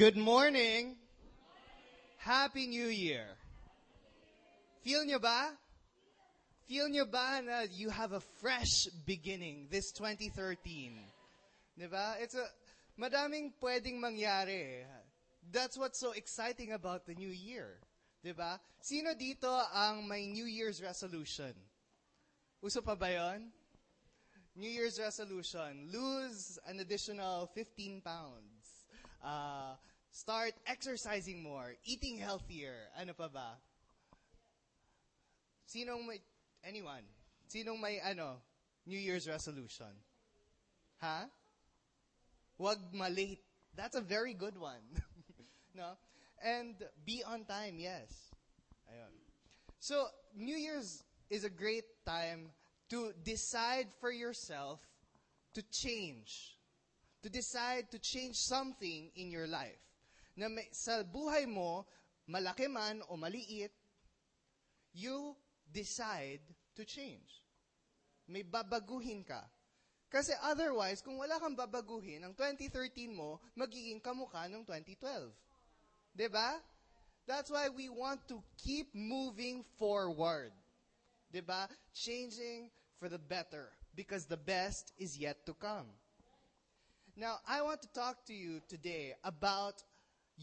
Good morning. Happy New Year. Feel nyo ba? Feel nyo ba na you have a fresh beginning this 2013? Diba? It's a, madaming pwedeng mangyari. That's what's so exciting about the new year. Diba? Sino dito ang may New Year's resolution? Uso pa ba yun? New Year's resolution, lose an additional 15 pounds. Uh, start exercising more, eating healthier. Ano pa ba? Sinong may, anyone? Sinong may, ano, New Year's resolution? Ha? Wag malate. That's a very good one. no? And be on time, yes. Ayun. So, New Year's is a great time to decide for yourself to change. To decide to change something in your life. Na may, sa buhay mo, malaki man o maliit, you decide to change. May babaguhin ka. Kasi otherwise, kung wala kang babaguhin, ang 2013 mo, magiging kamukha ng 2012. 'Di ba? That's why we want to keep moving forward. ba? Changing for the better because the best is yet to come. Now, I want to talk to you today about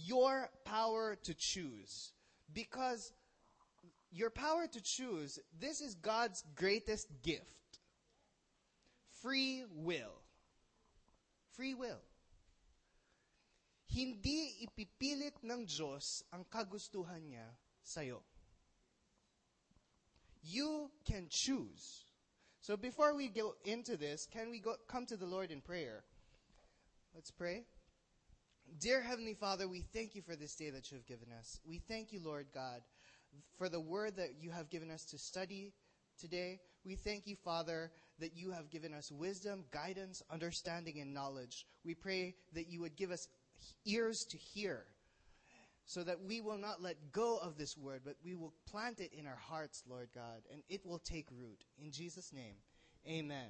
your power to choose because your power to choose, this is God's greatest gift. Free will. Free will. Hindi ipipilit ng Diyos ang kagustuhan niya sa'yo. You can choose. So before we go into this, can we go, come to the Lord in prayer? Let's pray. Dear Heavenly Father, we thank you for this day that you have given us. We thank you, Lord God, for the word that you have given us to study today. We thank you, Father, that you have given us wisdom, guidance, understanding, and knowledge. We pray that you would give us ears to hear so that we will not let go of this word, but we will plant it in our hearts, Lord God, and it will take root. In Jesus' name, amen.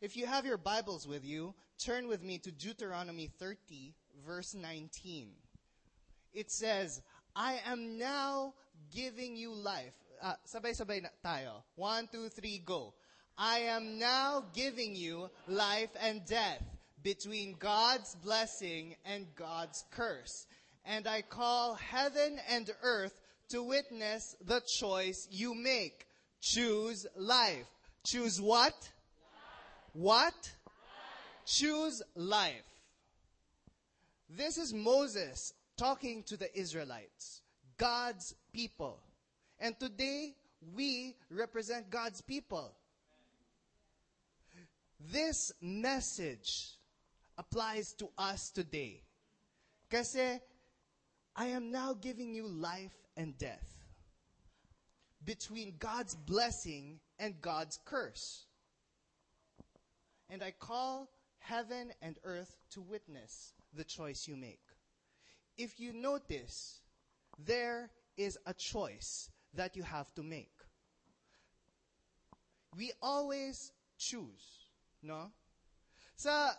If you have your Bibles with you, turn with me to Deuteronomy 30, verse 19. It says, I am now giving you life. Uh, sabay-sabay na tayo. One, two, three, go. I am now giving you life and death between God's blessing and God's curse. And I call heaven and earth to witness the choice you make. Choose life. Choose what? Life. What? Life. Choose life. This is Moses talking to the Israelites, God's people. And today, we represent God's people. This message applies to us today. Kasi, I am now giving you life and death between God's blessing and God's curse. And I call heaven and earth to witness the choice you make. If you notice, there is a choice that you have to make. We always choose, no? Sa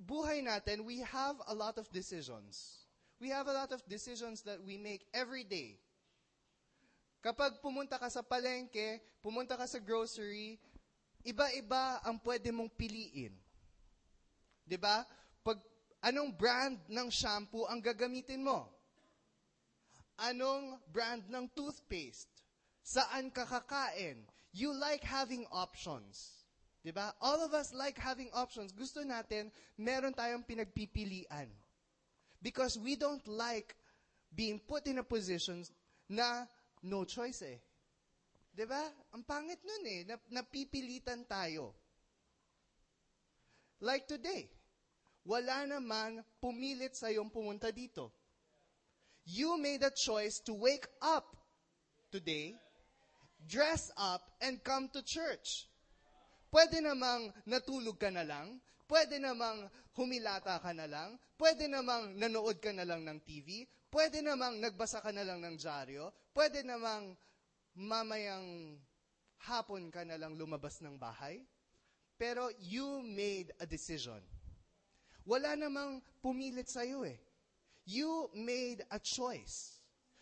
buhay natin, we have a lot of decisions. We have a lot of decisions that we make every day. Kapag pumunta ka sa palengke, pumunta ka sa grocery, iba-iba ang pwede mong piliin. 'Di ba? Pag anong brand ng shampoo ang gagamitin mo? Anong brand ng toothpaste? Saan ka kakain? You like having options. 'Di ba? All of us like having options. Gusto natin meron tayong pinagpipilian. Because we don't like being put in a position na no choice eh. 'Di ba? Ang pangit nun eh, napipilitan tayo. Like today, wala naman pumilit sa iyong pumunta dito. You made a choice to wake up today, dress up, and come to church. Pwede namang natulog ka na lang, pwede namang humilata ka na lang, pwede namang nanood ka na lang ng TV, pwede namang nagbasa ka na lang ng dyaryo, pwede namang mamayang hapon ka na lang lumabas ng bahay. Pero you made a decision. Wala namang pumilit sa'yo eh. You made a choice.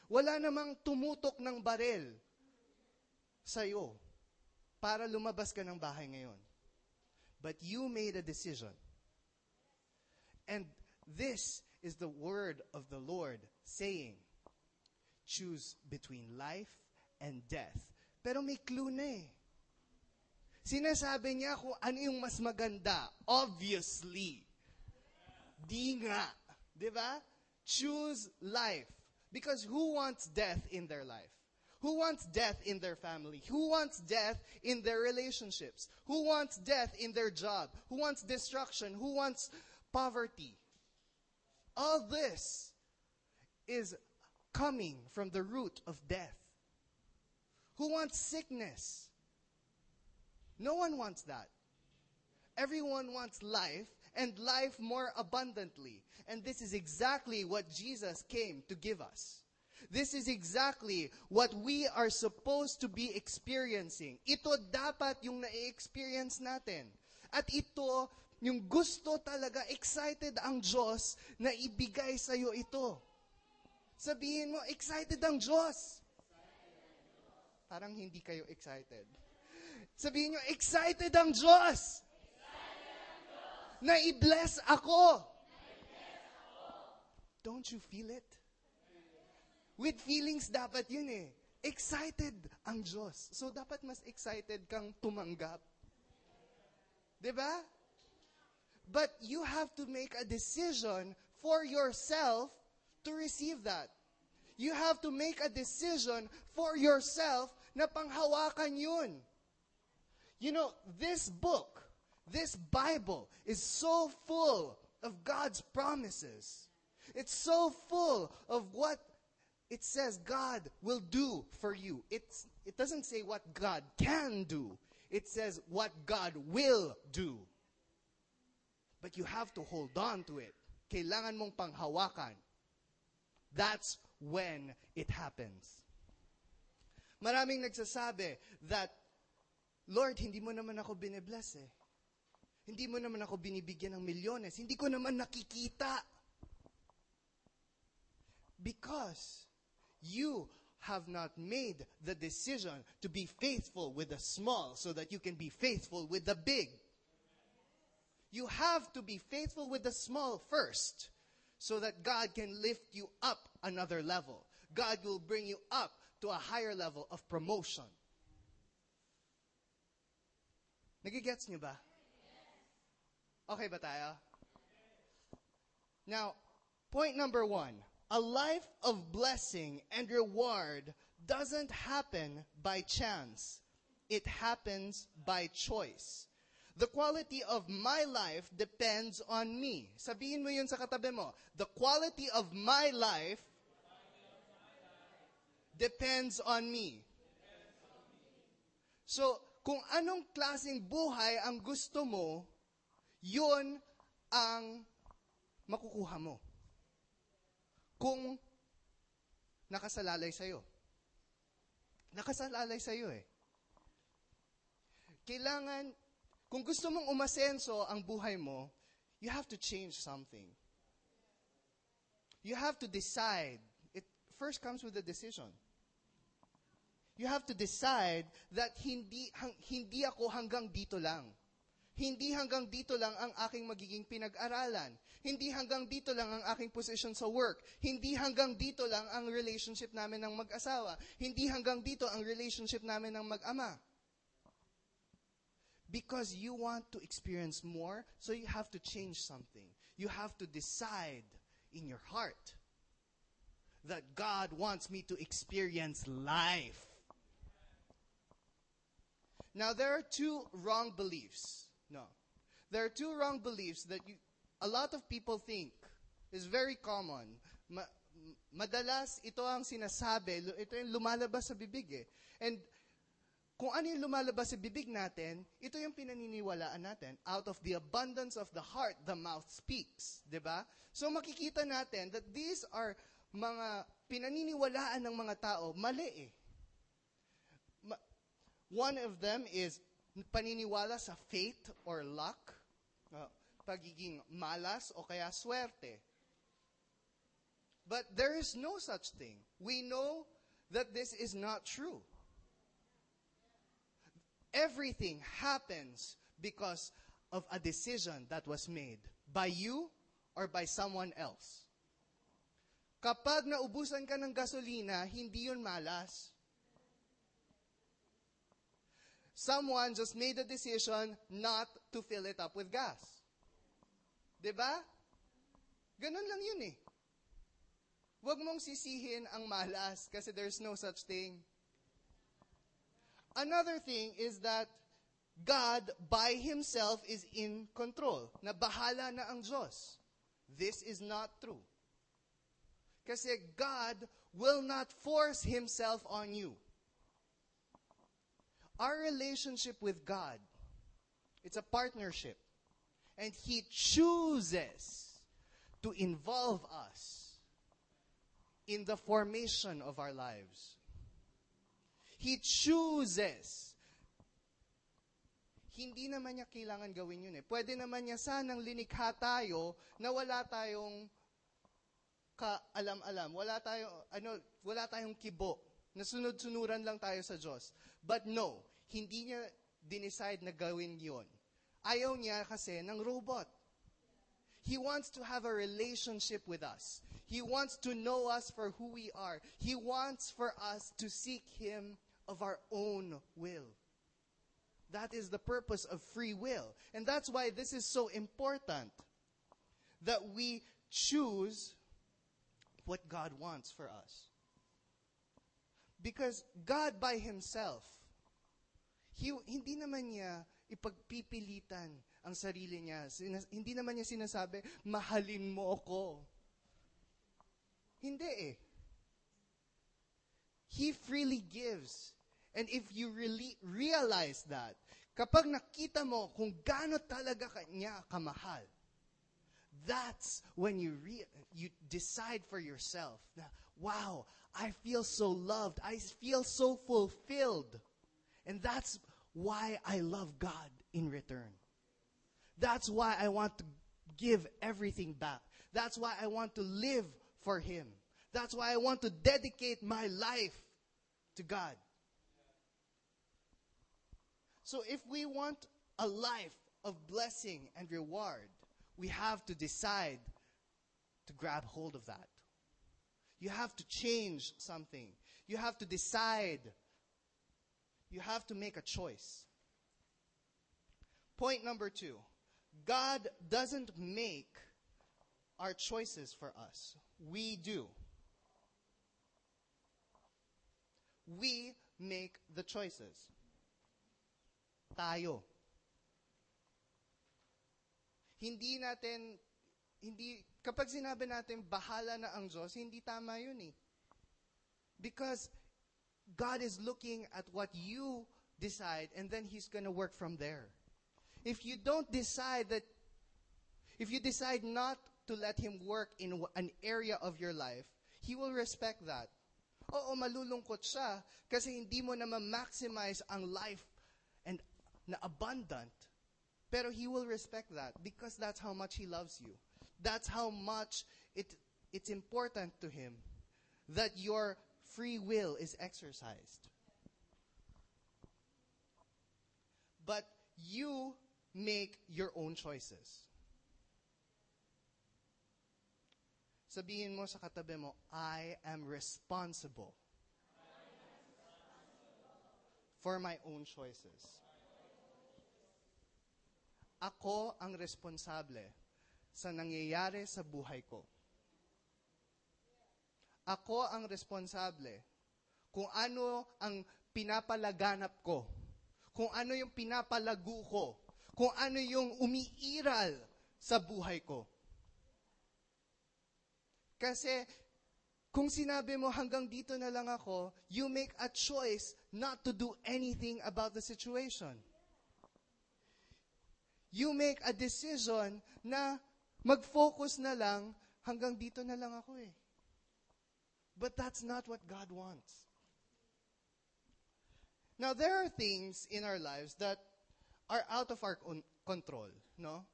Wala namang tumutok ng barel sa'yo para lumabas ka ng bahay ngayon. But you made a decision. And this is the word of the Lord saying, choose between life and death. Pero may clue na eh. Sinasabi niya kung ano yung mas maganda. Obviously. Di nga. Ba? Choose life. Because who wants death in their life? Who wants death in their family? Who wants death in their relationships? Who wants death in their job? Who wants destruction? Who wants poverty? All this is coming from the root of death. Who wants sickness? No one wants that. Everyone wants life and life more abundantly. And this is exactly what Jesus came to give us. This is exactly what we are supposed to be experiencing. Ito dapat yung na-experience natin. At ito, yung gusto talaga, excited ang Diyos na ibigay sa'yo ito. Sabihin mo, excited ang Diyos. Parang hindi kayo excited. Sabihin nyo, excited ang Diyos. Na i-bless ako. Don't you feel it? With feelings dapat yun eh. Excited ang Diyos. So dapat mas excited kang tumanggap. 'Di ba? But you have to make a decision for yourself to receive that. You have to make a decision for yourself na panghawakan yun. You know, this book, this Bible is so full of God's promises. It's so full of what it says God will do for you. It's, it doesn't say what God can do. It says what God will do. But you have to hold on to it. Kailangan mong panghawakan. That's when it happens. Maraming nagsasabi that, Lord, hindi mo naman ako binibless eh. Hindi mo naman ako binibigyan ng milyones. Hindi ko naman nakikita. Because you have not made the decision to be faithful with the small so that you can be faithful with the big. You have to be faithful with the small first so that God can lift you up another level. God will bring you up to a higher level of promotion. Nagigets niyo ba? Okay Bataya. Now, point number one. A life of blessing and reward doesn't happen by chance. It happens by choice. The quality of my life depends on me. Sabihin mo yun sa katabi mo. The quality of my life depends on me. So, kung anong klaseng buhay ang gusto mo, yun ang makukuha mo. Kung nakasalalay sa'yo. Nakasalalay sa'yo eh. Kailangan, kung gusto mong umasenso ang buhay mo, you have to change something. You have to decide. It first comes with a decision. You have to decide that hindi, hang, hindi ako hanggang dito lang. Hindi hanggang dito lang ang aking magiging pinag-aralan. Hindi hanggang dito lang ang aking position sa work. Hindi hanggang dito lang ang relationship namin ng mag-asawa. Hindi hanggang dito ang relationship namin ng mag-ama. Because you want to experience more, so you have to change something. You have to decide in your heart that God wants me to experience life. Now, there are two wrong beliefs. No. There are two wrong beliefs that you, a lot of people think is very common. Ma, madalas, ito ang sinasabi, ito yung lumalabas sa bibig eh. And kung ano yung lumalabas sa bibig natin, ito yung pinaniniwalaan natin. Out of the abundance of the heart, the mouth speaks. ba? Diba? So makikita natin that these are mga pinaniniwalaan ng mga tao, mali eh. One of them is paniniwala sa fate or luck, pagiging malas o kaya swerte. But there is no such thing. We know that this is not true. Everything happens because of a decision that was made by you or by someone else. Kapag naubusan ka ng gasolina, hindi yun malas. Someone just made a decision not to fill it up with gas. ba? Ganun lang yun eh. Huwag mong sisihin ang malas kasi there's no such thing. Another thing is that God by Himself is in control. Na bahala na ang Diyos. This is not true. Kasi God will not force Himself on you. Our relationship with God, it's a partnership. And He chooses to involve us in the formation of our lives. He chooses. Hindi naman niya kailangan gawin yun eh. Pwede naman niya sanang linikha tayo na wala tayong kaalam-alam. Wala tayong, ano, wala tayong kibo. Nasunod-sunuran lang tayo sa Diyos. But no, hindi niya dinicide na gawin yon. Ayaw niya kasi ng robot. He wants to have a relationship with us. He wants to know us for who we are. He wants for us to seek Him of our own will. That is the purpose of free will. And that's why this is so important that we choose what God wants for us. Because God by Himself, he, hindi naman niya ipagpipilitan ang sarili niya. Sinas, hindi naman niya sinasabi, mahalin mo ako. Hindi eh. He freely gives. And if you really realize that, kapag nakita mo kung gaano talaga kanya kamahal, that's when you re- you decide for yourself na, wow, I feel so loved. I feel so fulfilled. And that's why I love God in return. That's why I want to give everything back. That's why I want to live for Him. That's why I want to dedicate my life to God. So if we want a life of blessing and reward, we have to decide to grab hold of that. You have to change something. You have to decide. You have to make a choice. Point number two God doesn't make our choices for us, we do. We make the choices. Tayo. Hindi natin, hindi, kapag sinabi natin, bahala na ang Diyos, hindi tama yun eh. Because God is looking at what you decide and then He's gonna work from there. If you don't decide that, if you decide not to let Him work in an area of your life, He will respect that. Oo, malulungkot siya kasi hindi mo na ma-maximize ang life and na abundant. Pero He will respect that because that's how much He loves you. That's how much it, it's important to Him that your free will is exercised. But you make your own choices. Sabihin mo sa katabi mo, I am responsible for my own choices. Ako ang responsable sa nangyayari sa buhay ko. Ako ang responsable kung ano ang pinapalaganap ko, kung ano yung pinapalago ko, kung ano yung umiiral sa buhay ko. Kasi kung sinabi mo hanggang dito na lang ako, you make a choice not to do anything about the situation. You make a decision na mag-focus na lang hanggang dito na lang ako eh. But that's not what God wants. Now, there are things in our lives that are out of our con- control, no?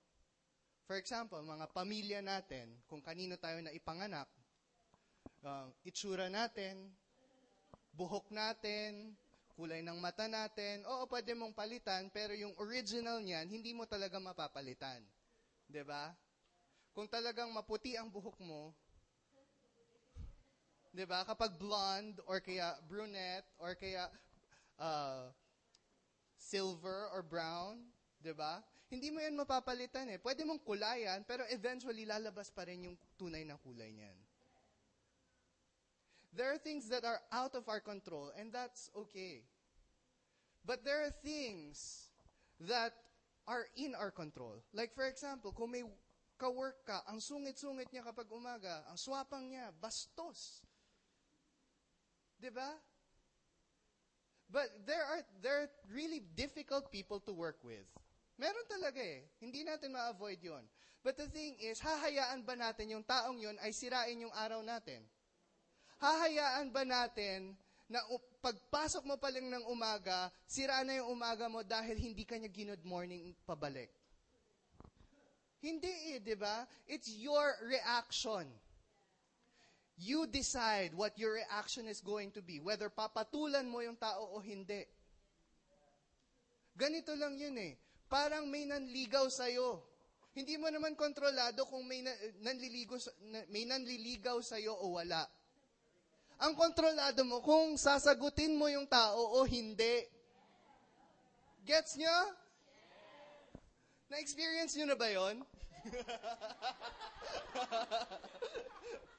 For example, mga pamilya natin, kung kanino tayo na ipanganak, uh, itsura natin, buhok natin, kulay ng mata natin, oo, pwede mong palitan, pero yung original niyan, hindi mo talaga mapapalitan. ba? Kung talagang maputi ang buhok mo, 'di ba? Kapag blonde or kaya brunette or kaya uh, silver or brown, 'di ba? Hindi mo 'yan mapapalitan eh. Pwede mong kulayan, pero eventually lalabas pa rin yung tunay na kulay niyan. There are things that are out of our control, and that's okay. But there are things that are in our control. Like for example, kung may kawork ka, ang sungit-sungit niya kapag umaga, ang swapang niya, bastos. 'Di ba? But there are there are really difficult people to work with. Meron talaga eh. Hindi natin ma-avoid 'yon. But the thing is, hahayaan ba natin yung taong 'yon ay sirain yung araw natin? Hahayaan ba natin na pagpasok mo pa lang ng umaga, sira na yung umaga mo dahil hindi kanya ginod morning pabalik? Hindi eh, di ba? It's your reaction. You decide what your reaction is going to be, whether papatulan mo yung tao o hindi. Ganito lang yun eh. Parang may nanligaw sa'yo. Hindi mo naman kontrolado kung may nanliligaw, may nanliligaw sa'yo o wala. Ang kontrolado mo kung sasagutin mo yung tao o hindi. Gets nyo? Na-experience nyo na ba yon?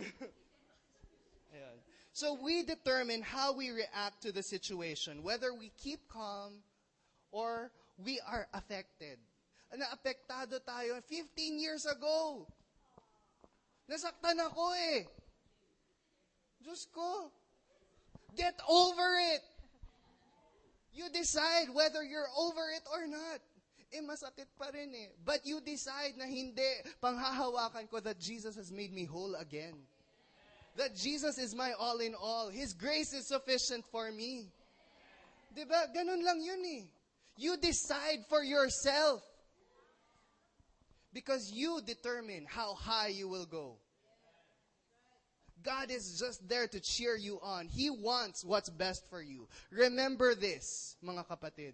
so we determine how we react to the situation, whether we keep calm or we are affected. Naapektado tayo 15 years ago. Nasaktan ako eh. Diyos ko. Get over it. You decide whether you're over it or not. Eh, masakit pa rin eh. But you decide na hindi. Panghahawakan ko that Jesus has made me whole again. That Jesus is my all in all. His grace is sufficient for me. Diba? Ganun lang yun eh. You decide for yourself. Because you determine how high you will go. God is just there to cheer you on. He wants what's best for you. Remember this, mga kapatid.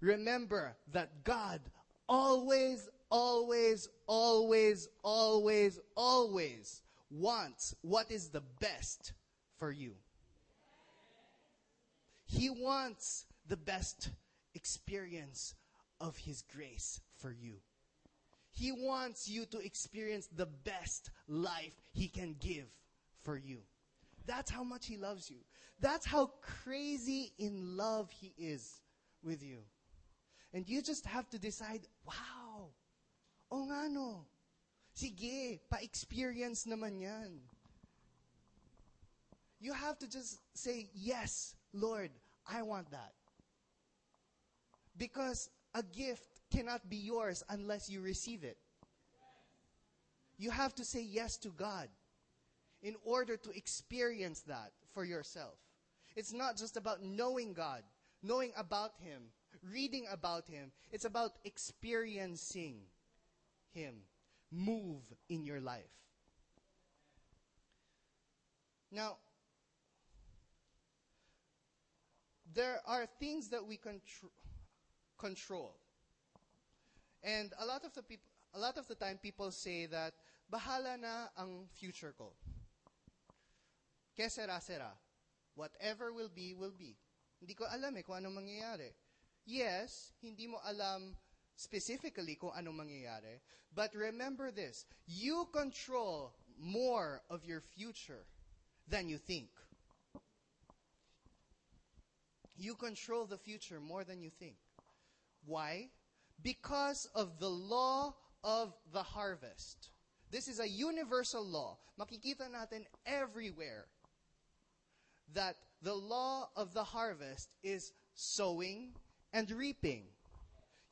Remember that God always, always, always, always, always wants what is the best for you. He wants the best experience of His grace for you. He wants you to experience the best life He can give for you. That's how much He loves you. That's how crazy in love He is with you. And you just have to decide, wow, o nga no, sige, pa-experience naman yan. You have to just say, yes, Lord, I want that. Because a gift cannot be yours unless you receive it. You have to say yes to God in order to experience that for yourself. It's not just about knowing God, knowing about Him, reading about Him. It's about experiencing Him move in your life. Now, there are things that we contr- control. And a lot of the people, a lot of the time people say that bahala na ang future ko. Que sera. Whatever will be, will be. Hindi ko alam eh kung anong mangyayari. Yes, hindi mo alam specifically kung anong mangyayari. But remember this, you control more of your future than you think. You control the future more than you think. Why? Because of the law of the harvest. This is a universal law. Makikita natin everywhere that the law of the harvest is sowing and reaping.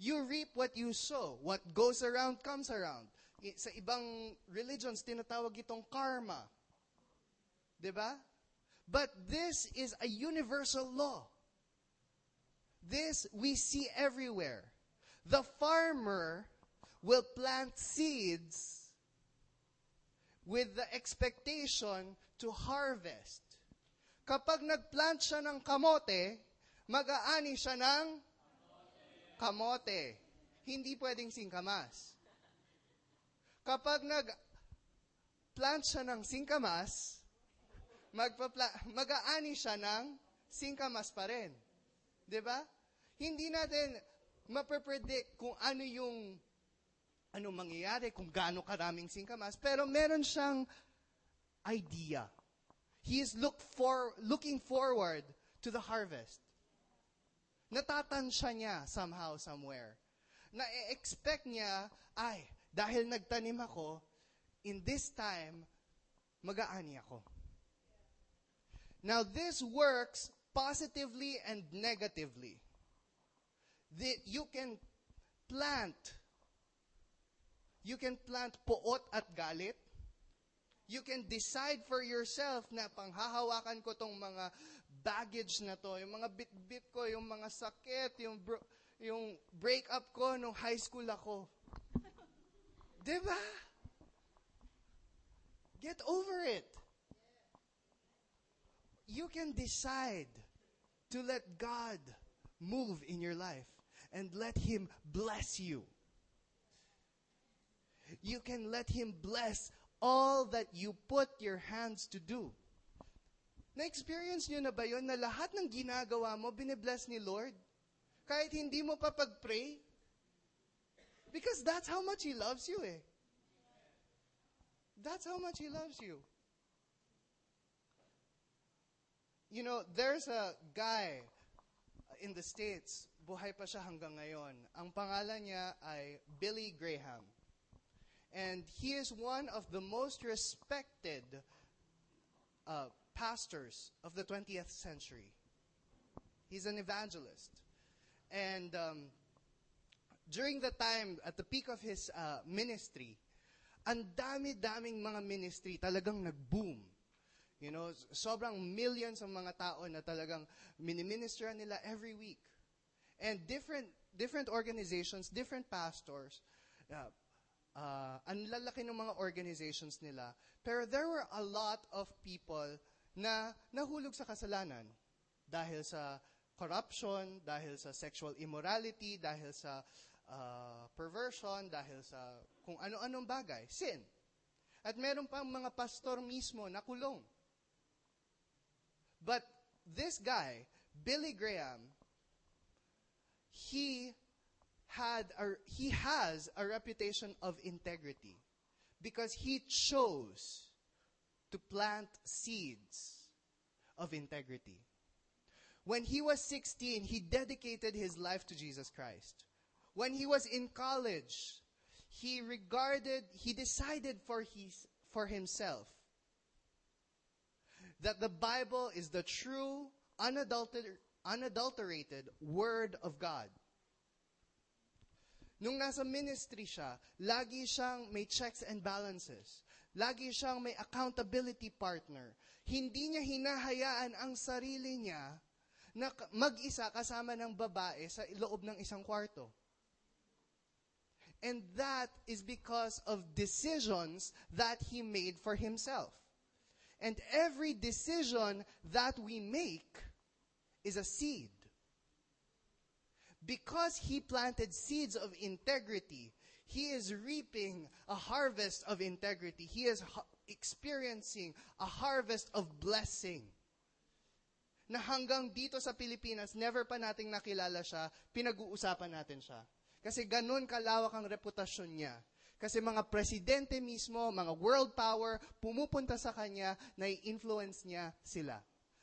You reap what you sow. What goes around comes around. Sa ibang religions, tinatawag itong karma. Diba? But this is a universal law. This we see everywhere. The farmer will plant seeds with the expectation to harvest. Kapag nagplant siya ng kamote, mag-aani siya ng kamote. Hindi pwedeng singkamas. Kapag nag-plant siya ng singkamas, mag-aani siya ng singkamas pa rin. ba? Hindi natin mapapredict kung ano yung ano mangyayari, kung gaano karaming singkamas, pero meron siyang idea. He is look for, looking forward to the harvest. Natatansya niya somehow, somewhere. Na-expect niya, ay, dahil nagtanim ako, in this time, mag-aani ako. Now, this works positively and negatively. The, you can plant You can plant poot at galit. You can decide for yourself na panghahawakan ko tong mga baggage na to, yung mga bit-bit ko, yung mga sakit, yung bro, yung breakup ko nung high school ako. 'Di ba? Get over it. You can decide to let God move in your life and let him bless you you can let Him bless all that you put your hands to do. Na-experience nyo na ba yun na lahat ng ginagawa mo, binibless ni Lord? Kahit hindi mo pa pag-pray? Because that's how much He loves you eh. That's how much He loves you. You know, there's a guy in the States, buhay pa siya hanggang ngayon. Ang pangalan niya ay Billy Graham. And he is one of the most respected uh, pastors of the 20th century. He's an evangelist. And um, during the time, at the peak of his uh, ministry, ang dami-daming mga ministry talagang nag-boom. You know, sobrang millions ang mga tao na talagang miniminister nila every week. And different different organizations, different pastors, uh, uh, ang lalaki ng mga organizations nila. Pero there were a lot of people na nahulog sa kasalanan dahil sa corruption, dahil sa sexual immorality, dahil sa uh, perversion, dahil sa kung ano-anong bagay, sin. At meron pang mga pastor mismo na kulong. But this guy, Billy Graham, he had a, he has a reputation of integrity because he chose to plant seeds of integrity. When he was 16, he dedicated his life to Jesus Christ. When he was in college, he regarded, he decided for, his, for himself that the Bible is the true, unadulterated, unadulterated Word of God. Nung nasa ministry siya, lagi siyang may checks and balances. Lagi siyang may accountability partner. Hindi niya hinahayaan ang sarili niya na mag-isa kasama ng babae sa loob ng isang kwarto. And that is because of decisions that he made for himself. And every decision that we make is a seed because he planted seeds of integrity, he is reaping a harvest of integrity. He is experiencing a harvest of blessing. Na hanggang dito sa Pilipinas, never pa nating nakilala siya, pinag-uusapan natin siya. Kasi ganun kalawak ang reputasyon niya. Kasi mga presidente mismo, mga world power, pumupunta sa kanya, na influence niya sila.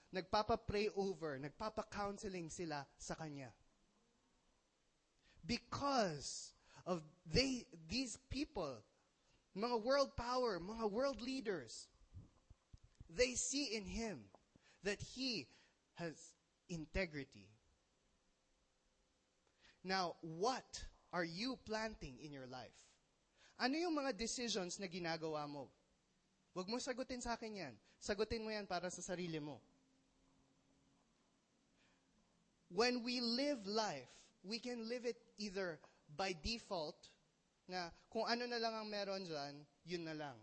Nagpapa-pray over, nagpapa-counseling sila sa kanya because of they, these people, mga world power, mga world leaders, they see in him that he has integrity. Now, what are you planting in your life? Ano yung mga decisions na ginagawa mo? Huwag mo sagutin sa akin yan. Sagutin mo yan para sa sarili mo. When we live life, we can live it either by default, na kung ano na lang ang meron dyan, yun na lang.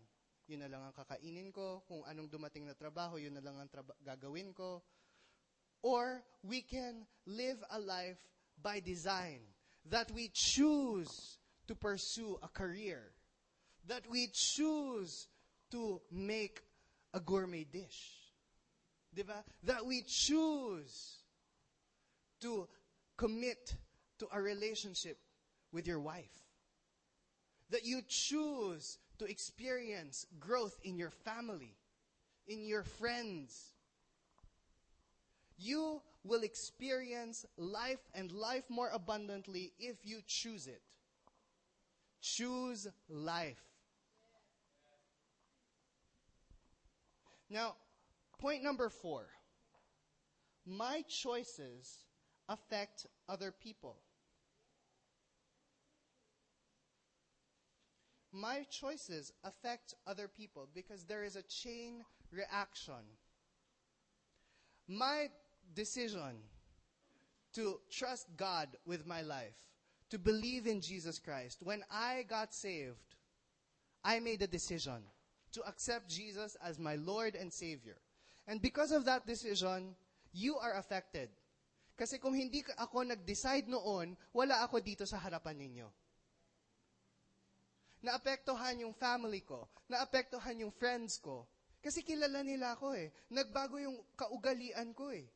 yun na lang ang kakainin ko. Kung anong dumating na trabaho, yun na lang ang traba- gagawin ko. Or we can live a life by design. That we choose to pursue a career. That we choose to make a gourmet dish. Diba? That we choose to commit to a relationship with your wife. That you choose to experience growth in your family, in your friends. You will experience life and life more abundantly if you choose it. Choose life. Now, point number four. My choices affect other people. My choices affect other people because there is a chain reaction. My decision to trust God with my life, to believe in Jesus Christ, when I got saved, I made a decision to accept Jesus as my Lord and Savior. And because of that decision, you are affected. Kasi kung hindi ako nag-decide noon, wala ako dito sa harapan ninyo. Naapektuhan yung family ko. Naapektuhan yung friends ko. Kasi kilala nila ako eh. Nagbago yung kaugalian ko eh.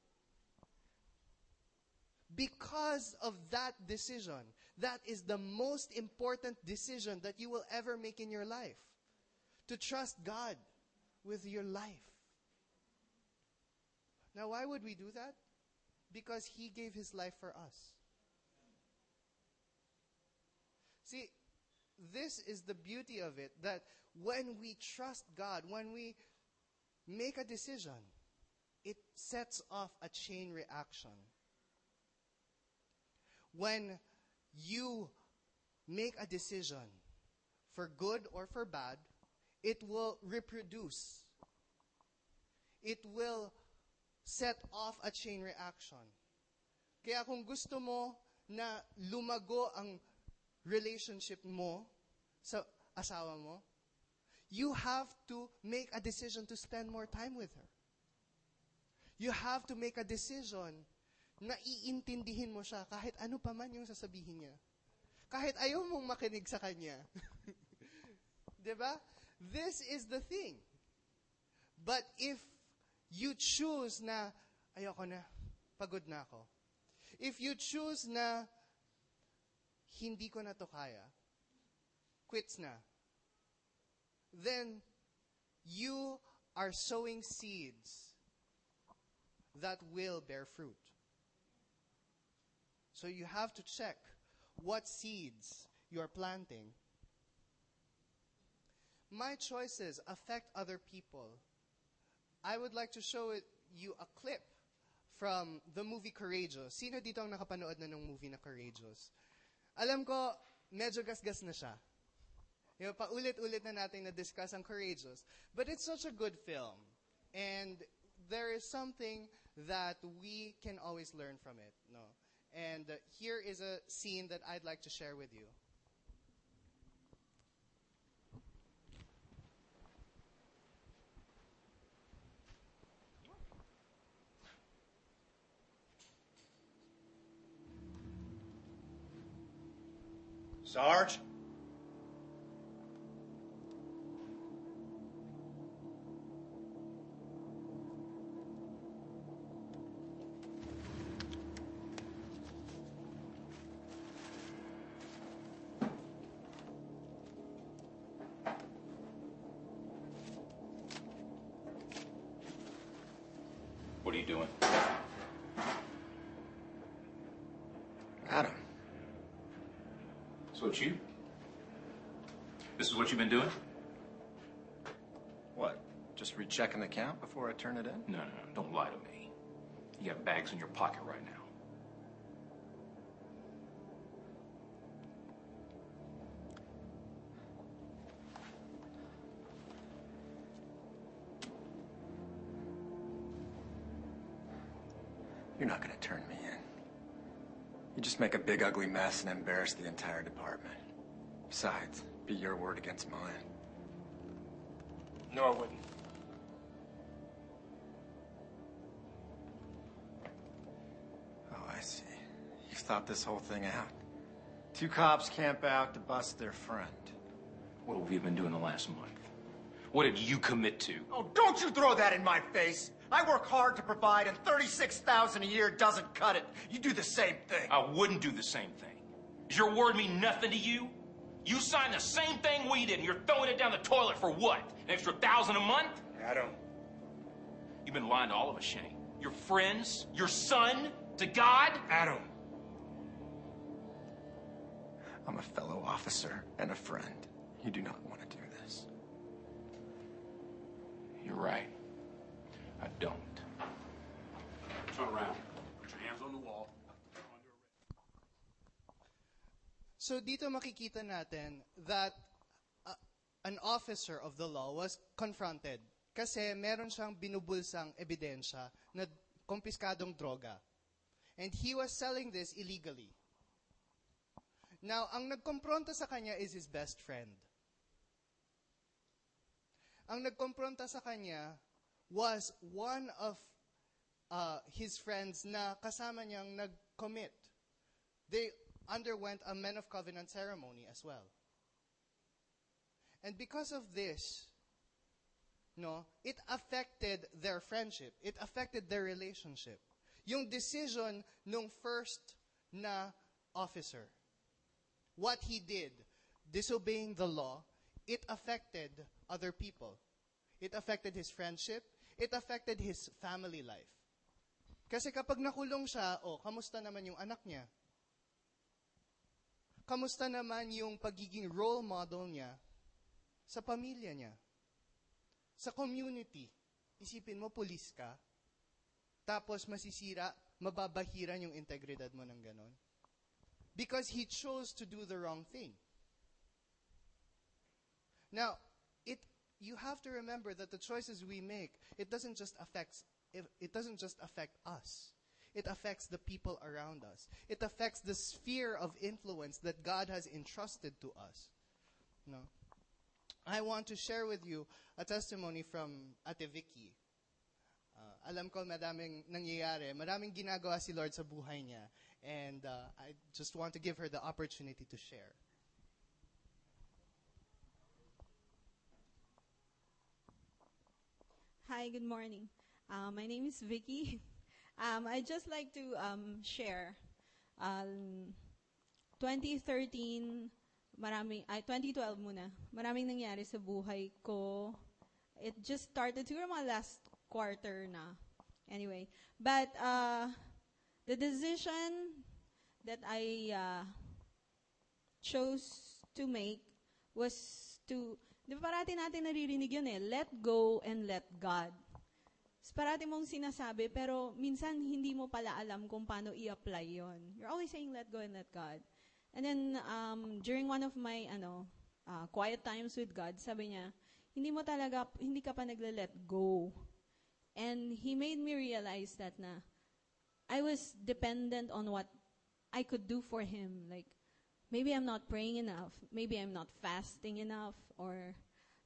Because of that decision, that is the most important decision that you will ever make in your life. To trust God with your life. Now, why would we do that? Because He gave His life for us. See, this is the beauty of it that when we trust God, when we make a decision, it sets off a chain reaction. When you make a decision for good or for bad, it will reproduce. It will set off a chain reaction. Kaya kung gusto mo na lumago ang relationship mo sa asawa mo, you have to make a decision to spend more time with her. You have to make a decision na iintindihin mo siya kahit ano pa man yung sasabihin niya. Kahit ayaw mong makinig sa kanya. 'Di ba? This is the thing. But if you choose na ayoko na, pagod na ako. If you choose na hindi ko na to kaya, quits na, then you are sowing seeds that will bear fruit. So you have to check what seeds you are planting. My choices affect other people. I would like to show it, you a clip from the movie Courageous. Sino dito ang nakapanood na ng movie na Courageous? Alam ko, medyo gasgas na siya. Yung paulit-ulit na natin na-discuss ang Courageous. But it's such a good film. And there is something that we can always learn from it. No? And uh, here is a scene that I'd like to share with you. Sarge? What are you doing? Adam. So it's you? This is what you've been doing? What? Just rechecking the count before I turn it in? No, no, no. Don't lie to me. You got bags in your pocket right now. You're not gonna turn me in. You just make a big ugly mess and embarrass the entire department. Besides, be your word against mine. No, I wouldn't. Oh, I see. You've thought this whole thing out. Two cops camp out to bust their friend. What have you been doing the last month? What did you commit to? Oh, don't you throw that in my face! I work hard to provide, and thirty-six thousand a year doesn't cut it. You do the same thing. I wouldn't do the same thing. Does your word mean nothing to you? You signed the same thing we did, and you're throwing it down the toilet for what? An extra thousand a month? Adam. You've been lying to all of us, Shane. Your friends, your son, to God? Adam. I'm a fellow officer and a friend. You do not want to do this. You're right. I don't. Turn around. Put your hands on the wall. So dito makikita natin that uh, an officer of the law was confronted kasi meron siyang binubulsang ebidensya na kumpiskadong droga. And he was selling this illegally. Now, ang nagkompronta sa kanya is his best friend. Ang nagkompronta sa kanya was one of uh, his friends na kasama niyang nag-commit. They underwent a Men of Covenant ceremony as well. And because of this, no, it affected their friendship. It affected their relationship. Yung decision nung first na officer, what he did, disobeying the law, it affected other people. It affected his friendship. It affected his family life. Kasi kapag nakulong siya, oh, kamusta naman yung anak niya? Kamusta naman yung pagiging role model niya sa pamilya niya? Sa community, isipin mo, pulis ka, tapos masisira, mababahiran yung integridad mo ng ganon. Because he chose to do the wrong thing. Now, you have to remember that the choices we make, it doesn't just affect it, doesn't just affect us. It affects the people around us. It affects the sphere of influence that God has entrusted to us. No. I want to share with you a testimony from Ate Vicky. Uh, alam ko madaming nangyayari, maraming ginagawa si Lord sa buhay niya. And uh, I just want to give her the opportunity to share. Hi, good morning. Uh, my name is Vicky. Um, I'd just like to um, share. Um, 2013, maraming, ay, 2012 muna, maraming nangyari sa buhay ko. It just started siguro mga last quarter na. Anyway, but uh, the decision that I uh, chose to make was to, di ba parati natin naririnig yun eh, let go and let God. Parati mong sinasabi, pero minsan hindi mo pala alam kung paano i-apply yon. You're always saying, let go and let God. And then, um, during one of my, ano, uh, quiet times with God, sabi niya, hindi mo talaga, hindi ka pa nagle-let go. And He made me realize that na, I was dependent on what I could do for Him. Like, maybe I'm not praying enough. Maybe I'm not fasting enough. Or,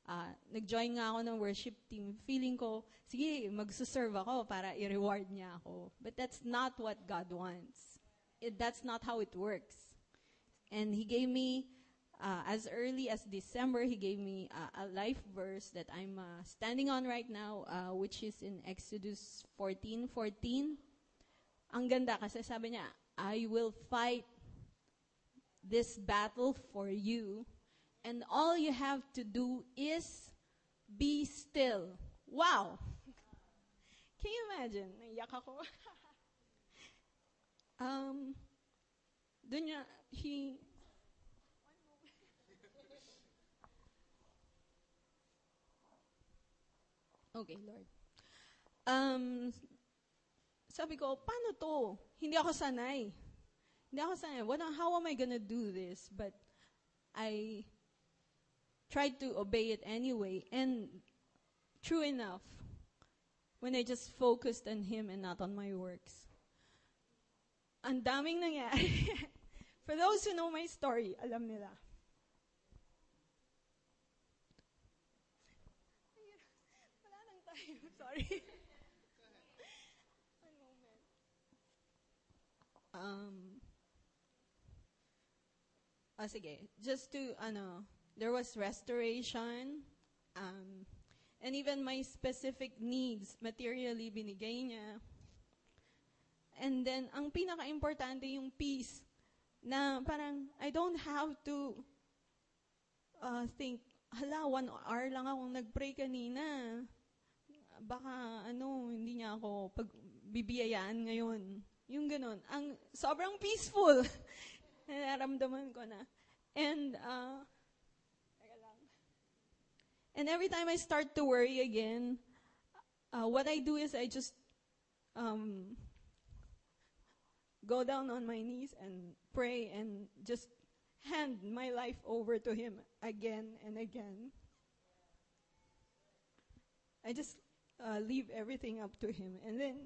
uh, nag-join nga ako ng worship team. Feeling ko, sige, magsuserve ako para i-reward niya ako. But that's not what God wants. It, that's not how it works. And He gave me, uh, as early as December, He gave me uh, a life verse that I'm uh, standing on right now, which is in Exodus 14:14. Ang ganda kasi sabi niya, I will fight this battle for you and all you have to do is be still. Wow! Can you imagine? Naiyak um, dun niya, he, Okay, Lord. Um, sabi ko, paano to? Hindi ako sanay. Hindi ako sanay. What, how am I gonna do this? But I tried to obey it anyway. And true enough, when I just focused on Him and not on my works, ang daming nangyari. For those who know my story, alam nila. Sorry. One moment. Um, ah, sige. Just to, ano, there was restoration, um, and even my specific needs, materially binigay niya. And then, ang pinaka-importante yung peace, na parang, I don't have to uh, think, hala, one hour lang akong nag-pray kanina. Baka, ano, hindi niya ako pagbibiyayaan ngayon. Yung ganun. Ang sobrang peaceful. Nararamdaman ko na. And, uh, and every time I start to worry again, uh, what I do is I just um, go down on my knees and pray and just hand my life over to Him again and again. I just uh, leave everything up to Him. And then,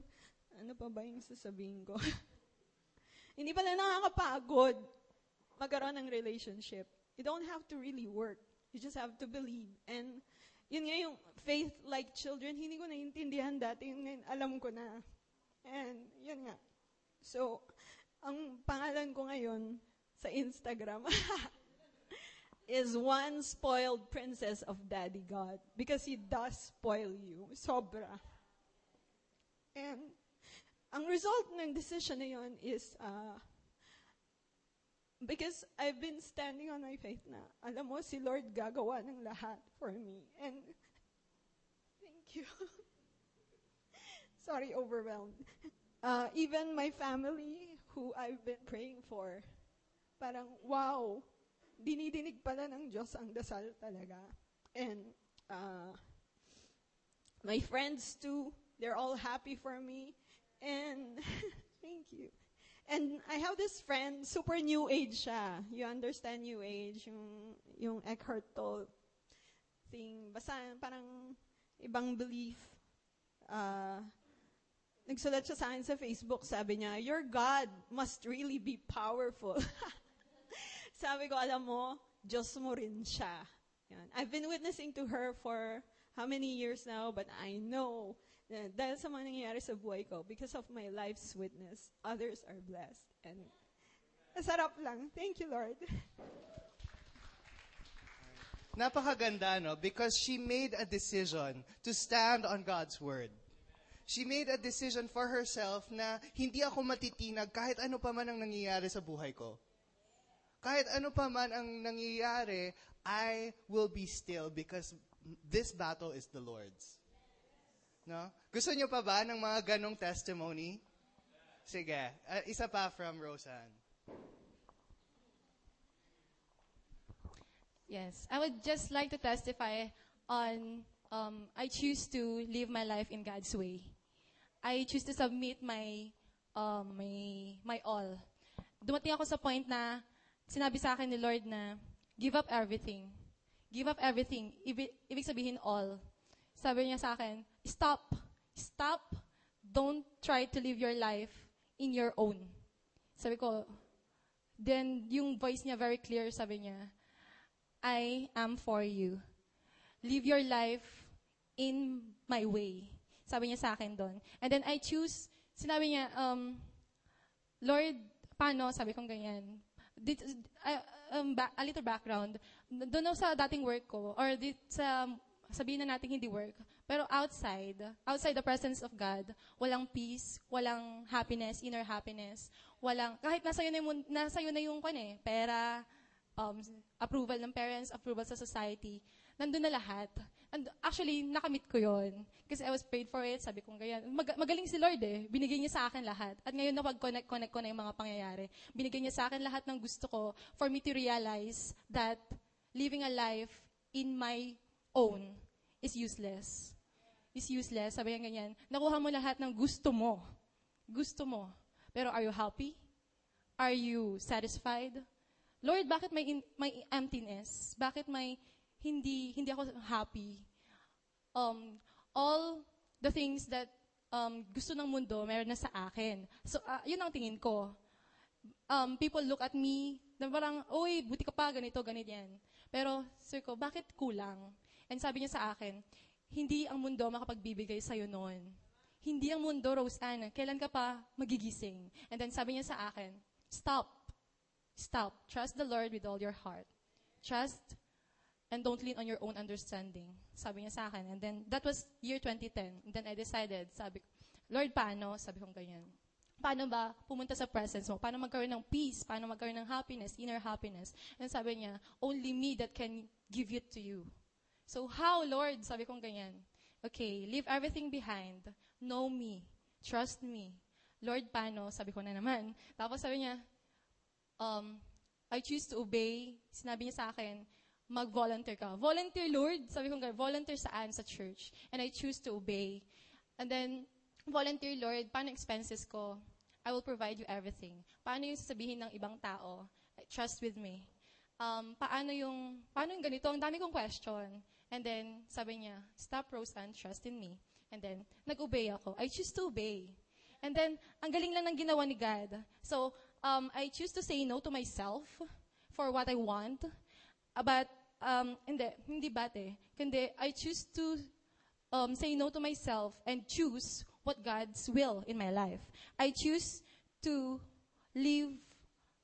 ano pa ba yung sasabihin ko? Hindi pala nakakapagod magkaroon ng relationship. You don't have to really work. You just have to believe. And yun nga yung faith like children, hindi ko naiintindihan dati. Yun ngayon, alam ko na. And yun nga. So, ang pangalan ko ngayon sa Instagram is one spoiled princess of Daddy God because He does spoil you. Sobra. And ang result ng decision na yun is uh, because I've been standing on my faith na alam mo si Lord gagawa ng lahat for me. And thank you. Sorry, overwhelmed. Uh, even my family who I've been praying for, parang, wow, dinidinig pala ng Diyos ang dasal talaga. And uh, my friends too, they're all happy for me. And thank you. And I have this friend, super new age siya. You understand new age, yung, yung Eckhart Tolle thing. Basta parang ibang belief. Uh, nagsulat siya sa akin sa Facebook, sabi niya, your God must really be powerful. sabi ko, alam mo, Diyos mo rin siya. Yan. I've been witnessing to her for how many years now, but I know na dahil sa mga nangyayari sa buhay ko, because of my life's witness, others are blessed. And sarap lang. Thank you, Lord. Napakaganda, no? Because she made a decision to stand on God's word. She made a decision for herself na hindi ako matitinag kahit ano pa man ang nangyayari sa buhay ko. Kahit ano pa man ang nangyayari, I will be still because this battle is the Lord's. No? Gusto niyo pa ba ng mga ganong testimony? Sige. Uh, isa pa from Roseanne. Yes, I would just like to testify on um, I choose to live my life in God's way. I choose to submit my um, my my all. Dumating ako sa point na sinabi sa akin ni Lord na give up everything. Give up everything. Ibig, ibig sabihin all. Sabi niya sa akin, stop. Stop. Don't try to live your life in your own. Sabi ko, then yung voice niya very clear, sabi niya, I am for you. Live your life in my way. Sabi niya sa akin doon. And then I choose, sinabi niya, um, Lord, paano? Sabi kong ganyan. Dit, uh, um, ba, a little background. Doon sa dating work ko, or dit, sa, sabihin na natin hindi work, pero outside, outside the presence of God, walang peace, walang happiness, inner happiness, walang, kahit nasa yun na yung, nasa yun na yung kwan eh, pera, um, approval ng parents, approval sa society, nandun na lahat. And actually, nakamit ko yon Kasi I was paid for it, sabi kong ganyan. Mag- magaling si Lord eh. Binigay niya sa akin lahat. At ngayon, napag-connect-connect ko na yung mga pangyayari. Binigay niya sa akin lahat ng gusto ko for me to realize that living a life in my own is useless. Is useless. Sabi niya ganyan, nakuha mo lahat ng gusto mo. Gusto mo. Pero are you happy? Are you satisfied? Lord, bakit may, in, may emptiness? Bakit may hindi hindi ako happy? Um, all the things that um, gusto ng mundo, meron na sa akin. So, uh, yun ang tingin ko. Um, people look at me, na parang, oy, buti ka pa, ganito, ganito yan. Pero, sir ko, bakit kulang? And sabi niya sa akin, hindi ang mundo makapagbibigay sa'yo noon. Hindi ang mundo, Roseanne, kailan ka pa magigising? And then sabi niya sa akin, stop. Stop. Trust the Lord with all your heart. Trust and don't lean on your own understanding. Sabi niya sa akin. And then, that was year 2010. And then I decided, sabi Lord, paano? Sabi kong ganyan. Paano ba pumunta sa presence mo? Paano magkaroon ng peace? Paano magkaroon ng happiness, inner happiness? And sabi niya, only me that can give it to you. So how, Lord? Sabi kong ganyan. Okay, leave everything behind. Know me. Trust me. Lord, paano? Sabi ko na naman. Tapos sabi niya, um, I choose to obey. Sinabi niya sa akin, mag-volunteer ka. Volunteer, Lord. Sabi ko nga, volunteer saan? Sa church. And I choose to obey. And then, volunteer, Lord, paano expenses ko? I will provide you everything. Paano yung sasabihin ng ibang tao? Trust with me. Um, paano yung, paano yung ganito? Ang dami kong question. And then, sabi niya, stop, Roseanne, trust in me. And then, nag-obey ako. I choose to obey. And then, ang galing lang ng ginawa ni God. So, um, I choose to say no to myself for what I want. Uh, But, um, hindi, hindi bate. Kundi, I choose to um, say no to myself and choose what God's will in my life. I choose to live,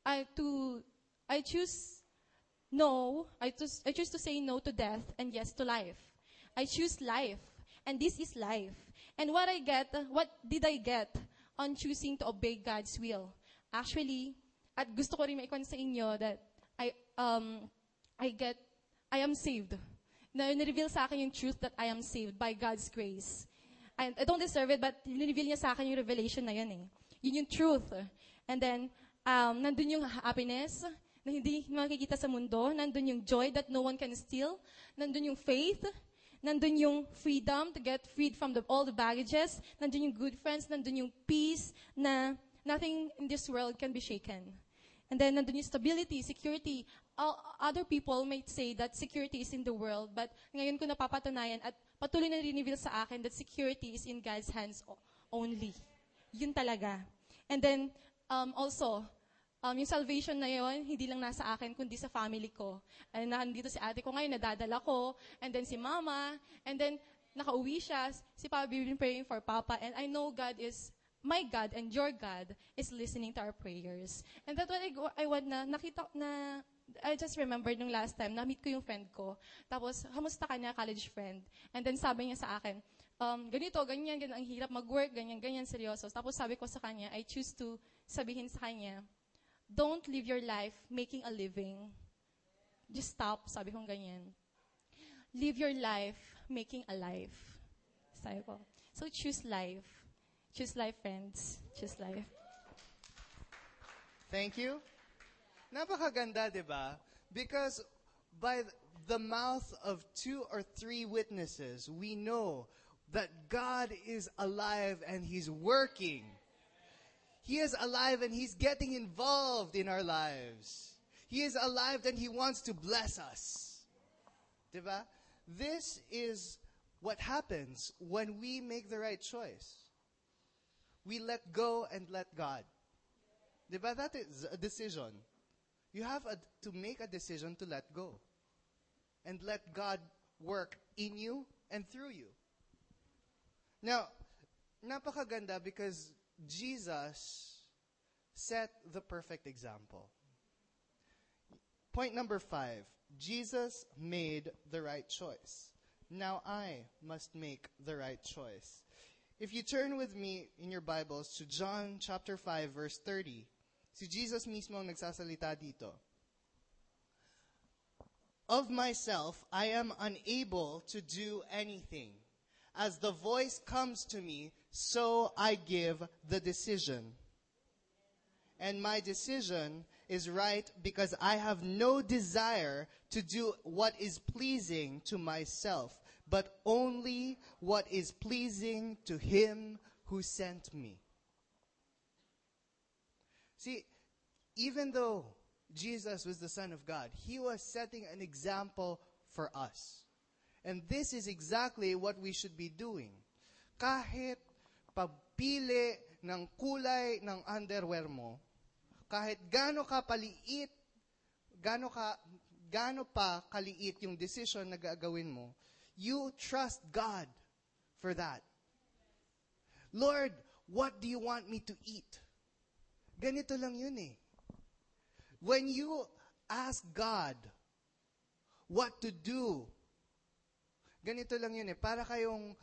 I, to, I choose no, I choose, I choose to say no to death and yes to life. I choose life, and this is life. And what I get, what did I get on choosing to obey God's will? Actually, at gusto ko rin maikon sa inyo that I, um, I get, I am saved. Na nireveal sa akin yung truth that I am saved by God's grace. I, I don't deserve it, but nireveal niya sa akin yung revelation na yun eh. Yun yung truth. And then, um, nandun yung happiness na hindi makikita sa mundo. Nandun yung joy that no one can steal. Nandun yung faith. Nandun yung freedom to get freed from the, all the baggages. Nandun yung good friends. Nandun yung peace na nothing in this world can be shaken. And then nandun yung stability, security. All, other people might say that security is in the world, but ngayon ko napapatunayan at patuloy na reveal sa akin that security is in God's hands only. Yun talaga. And then, um, also, um, yung salvation na yon hindi lang nasa akin, kundi sa family ko. And nandito si ate ko ngayon, nadadala ko, and then si mama, and then nakauwi siya, si Papa, we've been praying for Papa, and I know God is, my God and your God is listening to our prayers. And that's what I, I want na, nakita, na, I just remembered nung last time, na-meet ko yung friend ko. Tapos, kamusta ka niya, college friend? And then sabi niya sa akin, um, ganito, ganyan, ganyan, ang hirap mag-work, ganyan, ganyan, seryoso. Tapos sabi ko sa kanya, I choose to sabihin sa kanya, don't live your life making a living. Just stop, sabi kong ganyan. Live your life making a life. Sabi ko. So choose life. Choose life, friends. Choose life. Thank you. Napakaganda, di ba? Because by the mouth of two or three witnesses, we know that God is alive and He's working. He is alive and He's getting involved in our lives. He is alive and He wants to bless us. Diba? This is what happens when we make the right choice. We let go and let God. Diba? That is a decision. You have a, to make a decision to let go. And let God work in you and through you. Now, napakaganda because Jesus set the perfect example. Point number five. Jesus made the right choice. Now I must make the right choice. If you turn with me in your Bibles to John chapter 5 verse 30, si Jesus mismo nagsasalita dito. Of myself, I am unable to do anything. As the voice comes to me, so I give the decision. And my decision is right because I have no desire to do what is pleasing to myself, but only what is pleasing to Him who sent me. See, even though Jesus was the Son of God, He was setting an example for us. And this is exactly what we should be doing. Kahit pagpili ng kulay ng underwear mo, kahit gaano ka paliit, gaano ka gaano pa kaliit yung decision na gagawin mo, you trust God for that. Lord, what do you want me to eat? Ganito lang yun eh. When you ask God what to do, ganito lang yun eh. Para kayong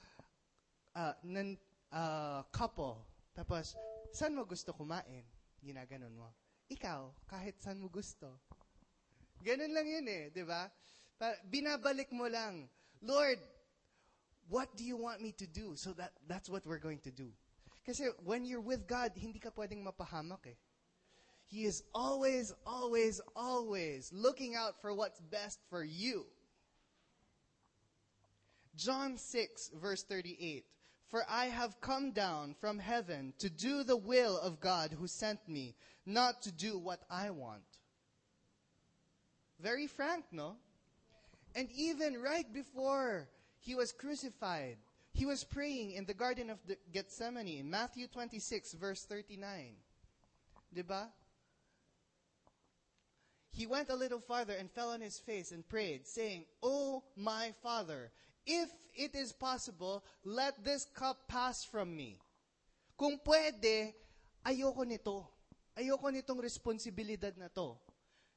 uh, nan, uh, couple. Tapos, saan mo gusto kumain? Ginaganon mo. Ikaw, kahit saan mo gusto. Ganun lang yun eh, di ba? Binabalik mo lang, Lord, what do you want me to do? So that that's what we're going to do. Kasi when you're with God, hindi ka pwedeng mapahamak eh. He is always, always, always looking out for what's best for you. John 6, verse 38. For I have come down from heaven to do the will of God who sent me, not to do what I want. Very frank, no? And even right before he was crucified, he was praying in the Garden of Gethsemane, Matthew 26, verse 39. Diba? He went a little farther and fell on his face and prayed, saying, Oh, my Father, if it is possible, let this cup pass from me. Kung pwede, ayoko nito. Ayoko nitong responsibilidad na to.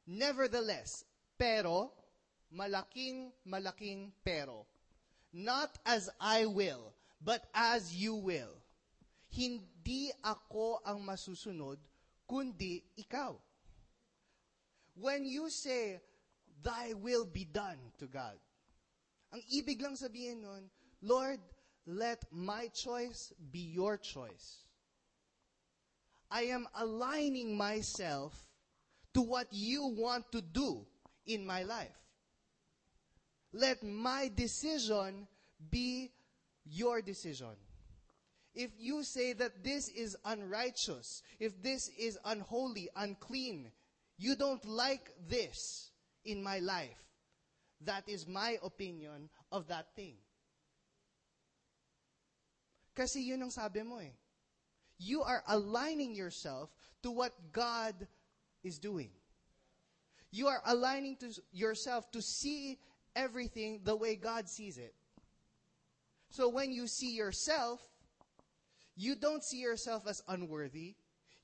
Nevertheless, pero, malaking, malaking pero. Not as I will, but as you will. Hindi ako ang masusunod, kundi ikaw. When you say, Thy will be done to God, ang ibig lang sabihin nun, Lord, let my choice be your choice. I am aligning myself to what you want to do in my life. Let my decision be your decision. If you say that this is unrighteous, if this is unholy, unclean, you don't like this in my life. That is my opinion of that thing. Kasi yun ang sabi mo eh. You are aligning yourself to what God is doing. You are aligning to yourself to see everything the way God sees it. So when you see yourself, you don't see yourself as unworthy.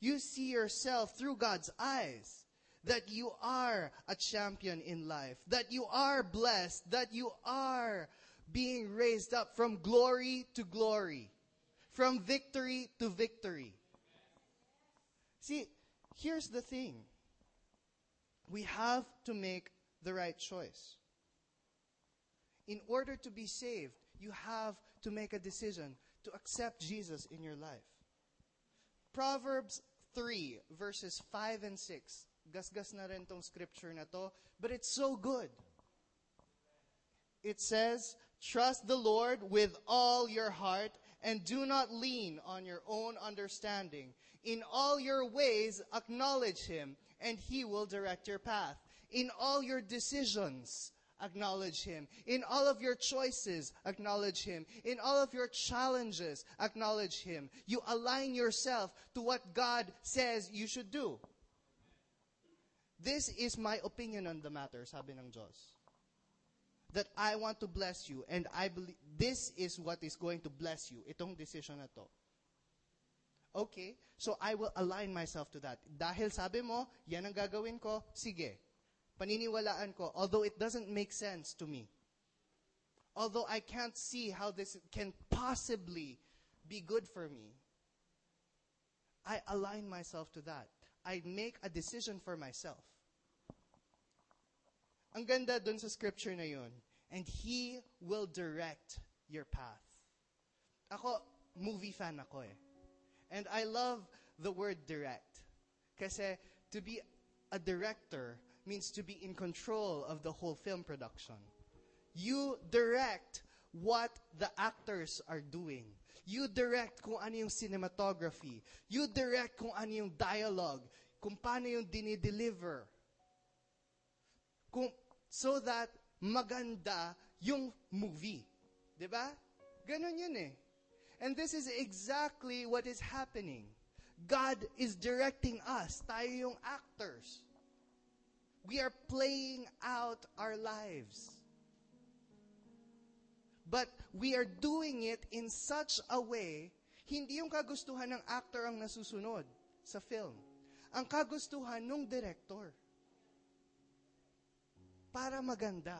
You see yourself through God's eyes that you are a champion in life, that you are blessed, that you are being raised up from glory to glory, from victory to victory. See, here's the thing. We have to make the right choice. In order to be saved, you have to make a decision to accept Jesus in your life. Proverbs 3, verses 5 and 6 gasgas na rin tong scripture na to, but it's so good. It says, Trust the Lord with all your heart and do not lean on your own understanding. In all your ways, acknowledge Him and He will direct your path. In all your decisions, acknowledge Him. In all of your choices, acknowledge Him. In all of your challenges, acknowledge Him. You align yourself to what God says you should do. This is my opinion on the matter, sabi ng Diyos. That I want to bless you and I believe this is what is going to bless you. Itong decision na to. Okay, so I will align myself to that. Dahil sabi mo, yan ang gagawin ko, sige. Paniniwalaan ko, although it doesn't make sense to me. Although I can't see how this can possibly be good for me. I align myself to that. I make a decision for myself. Ang ganda dun sa scripture na yun. And He will direct your path. Ako, movie fan ako eh. And I love the word direct. Kasi to be a director means to be in control of the whole film production. You direct what the actors are doing. You direct kung ano yung cinematography. You direct kung ano yung dialogue. Kung paano yung dinideliver. Kung, so that maganda yung movie. ba? Diba? Ganon yun eh. And this is exactly what is happening. God is directing us. Tayo yung actors. We are playing out our lives. But we are doing it in such a way, hindi yung kagustuhan ng actor ang nasusunod sa film. Ang kagustuhan ng director. Para maganda.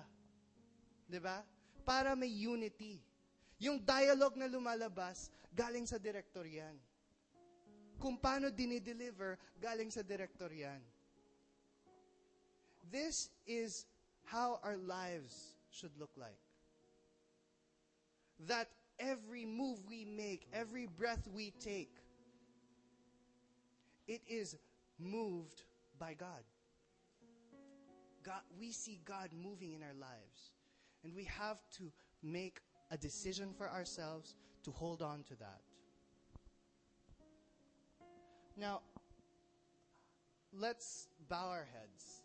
'Di ba? Para may unity. Yung dialogue na lumalabas, galing sa director yan. Kung paano dinideliver, galing sa director yan. This is how our lives should look like. That every move we make, every breath we take, it is moved by God. God. We see God moving in our lives. And we have to make a decision for ourselves to hold on to that. Now, let's bow our heads.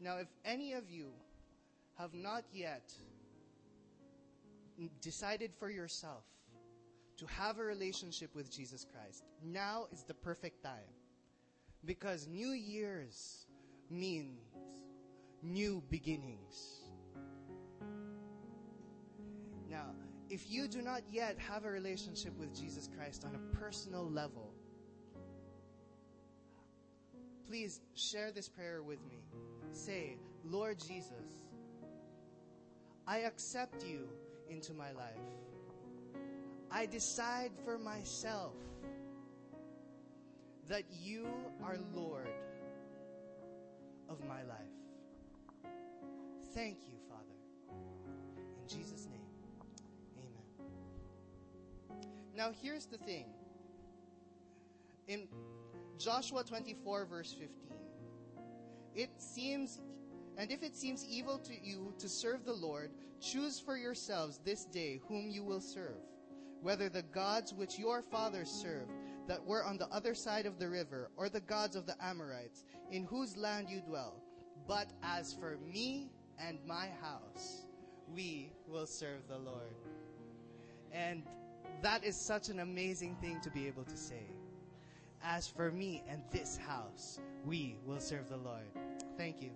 Now, if any of you have not yet decided for yourself to have a relationship with Jesus Christ, now is the perfect time. Because New Year's means new beginnings. Now, if you do not yet have a relationship with Jesus Christ on a personal level, please share this prayer with me. Say, Lord Jesus, I accept you into my life. I decide for myself that you are Lord of my life. Thank you, Father. In Jesus' name, amen. Now, here's the thing. In Joshua 24, verse 15, it seems, and if it seems evil to you to serve the Lord, choose for yourselves this day whom you will serve, whether the gods which your fathers served that were on the other side of the river, or the gods of the Amorites, in whose land you dwell. But as for me and my house, we will serve the Lord. And that is such an amazing thing to be able to say. As for me and this house, we will serve the Lord. Thank you.